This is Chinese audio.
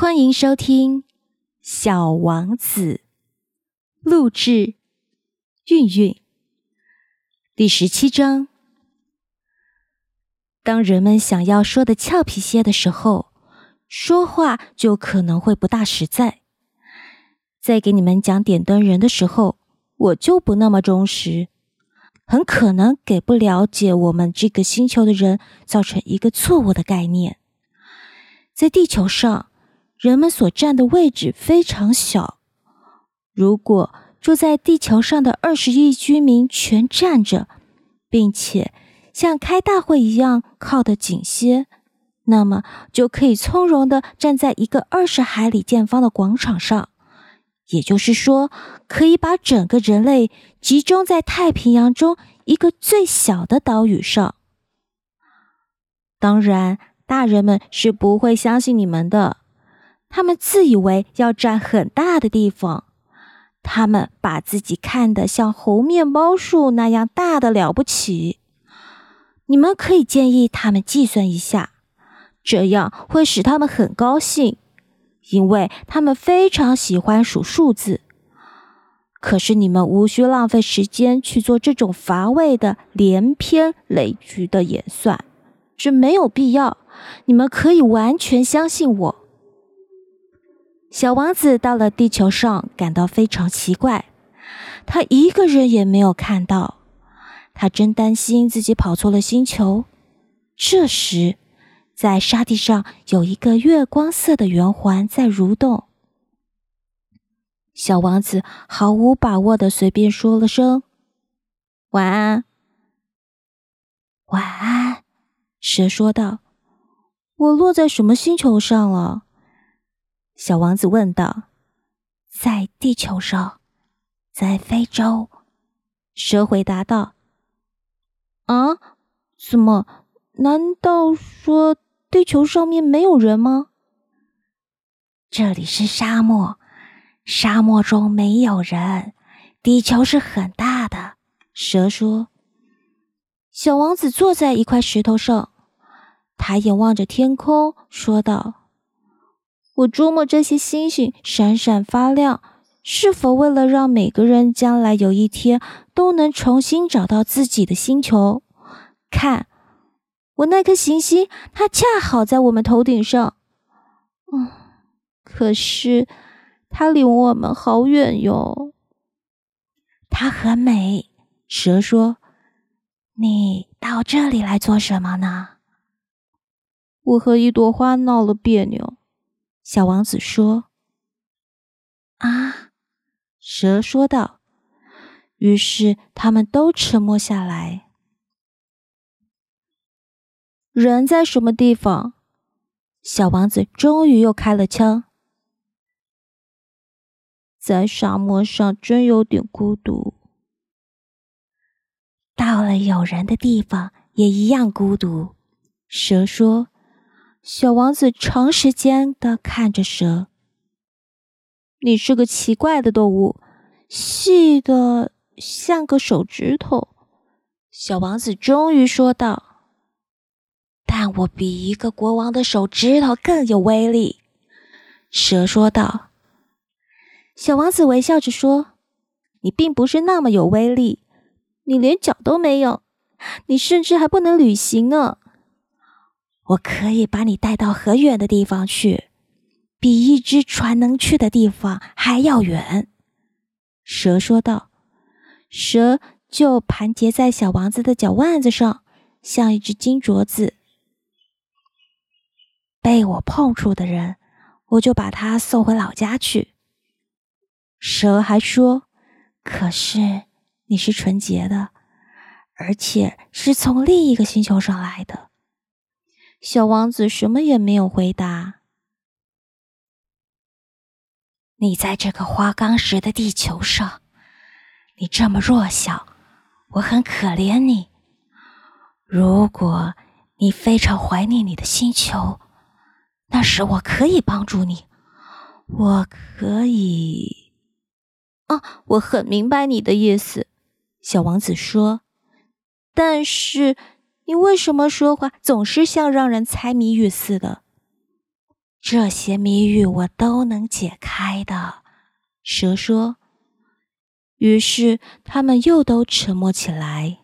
欢迎收听《小王子》，录制韵韵第十七章。当人们想要说的俏皮些的时候，说话就可能会不大实在。在给你们讲点灯人的时候，我就不那么忠实，很可能给不了解我们这个星球的人造成一个错误的概念。在地球上。人们所占的位置非常小。如果住在地球上的二十亿居民全站着，并且像开大会一样靠得紧些，那么就可以从容的站在一个二十海里见方的广场上。也就是说，可以把整个人类集中在太平洋中一个最小的岛屿上。当然，大人们是不会相信你们的。他们自以为要占很大的地方，他们把自己看得像猴面包树那样大的了不起。你们可以建议他们计算一下，这样会使他们很高兴，因为他们非常喜欢数数字。可是你们无需浪费时间去做这种乏味的连篇累句的演算，这没有必要。你们可以完全相信我。小王子到了地球上，感到非常奇怪。他一个人也没有看到，他真担心自己跑错了星球。这时，在沙地上有一个月光色的圆环在蠕动。小王子毫无把握的随便说了声“晚安”。晚安，蛇说道：“我落在什么星球上了？”小王子问道：“在地球上，在非洲。”蛇回答道：“啊，怎么？难道说地球上面没有人吗？”这里是沙漠，沙漠中没有人。地球是很大的。”蛇说。小王子坐在一块石头上，他眼望着天空，说道。我琢磨这些星星闪闪发亮，是否为了让每个人将来有一天都能重新找到自己的星球？看，我那颗行星，它恰好在我们头顶上。嗯，可是它离我们好远哟。它很美，蛇说：“你到这里来做什么呢？”我和一朵花闹了别扭。小王子说：“啊！”蛇说道。于是他们都沉默下来。人在什么地方？小王子终于又开了枪。在沙漠上，真有点孤独。到了有人的地方，也一样孤独。蛇说。小王子长时间的看着蛇。你是个奇怪的动物，细的像个手指头。小王子终于说道：“但我比一个国王的手指头更有威力。”蛇说道。小王子微笑着说：“你并不是那么有威力，你连脚都没有，你甚至还不能旅行呢。”我可以把你带到很远的地方去，比一只船能去的地方还要远。”蛇说道。蛇就盘结在小王子的脚腕子上，像一只金镯子。被我碰触的人，我就把他送回老家去。蛇还说：“可是你是纯洁的，而且是从另一个星球上来的。”小王子什么也没有回答。你在这个花岗石的地球上，你这么弱小，我很可怜你。如果你非常怀念你的星球，那时我可以帮助你。我可以……啊，我很明白你的意思。小王子说，但是。你为什么说话总是像让人猜谜语似的？这些谜语我都能解开的。”蛇说。于是他们又都沉默起来。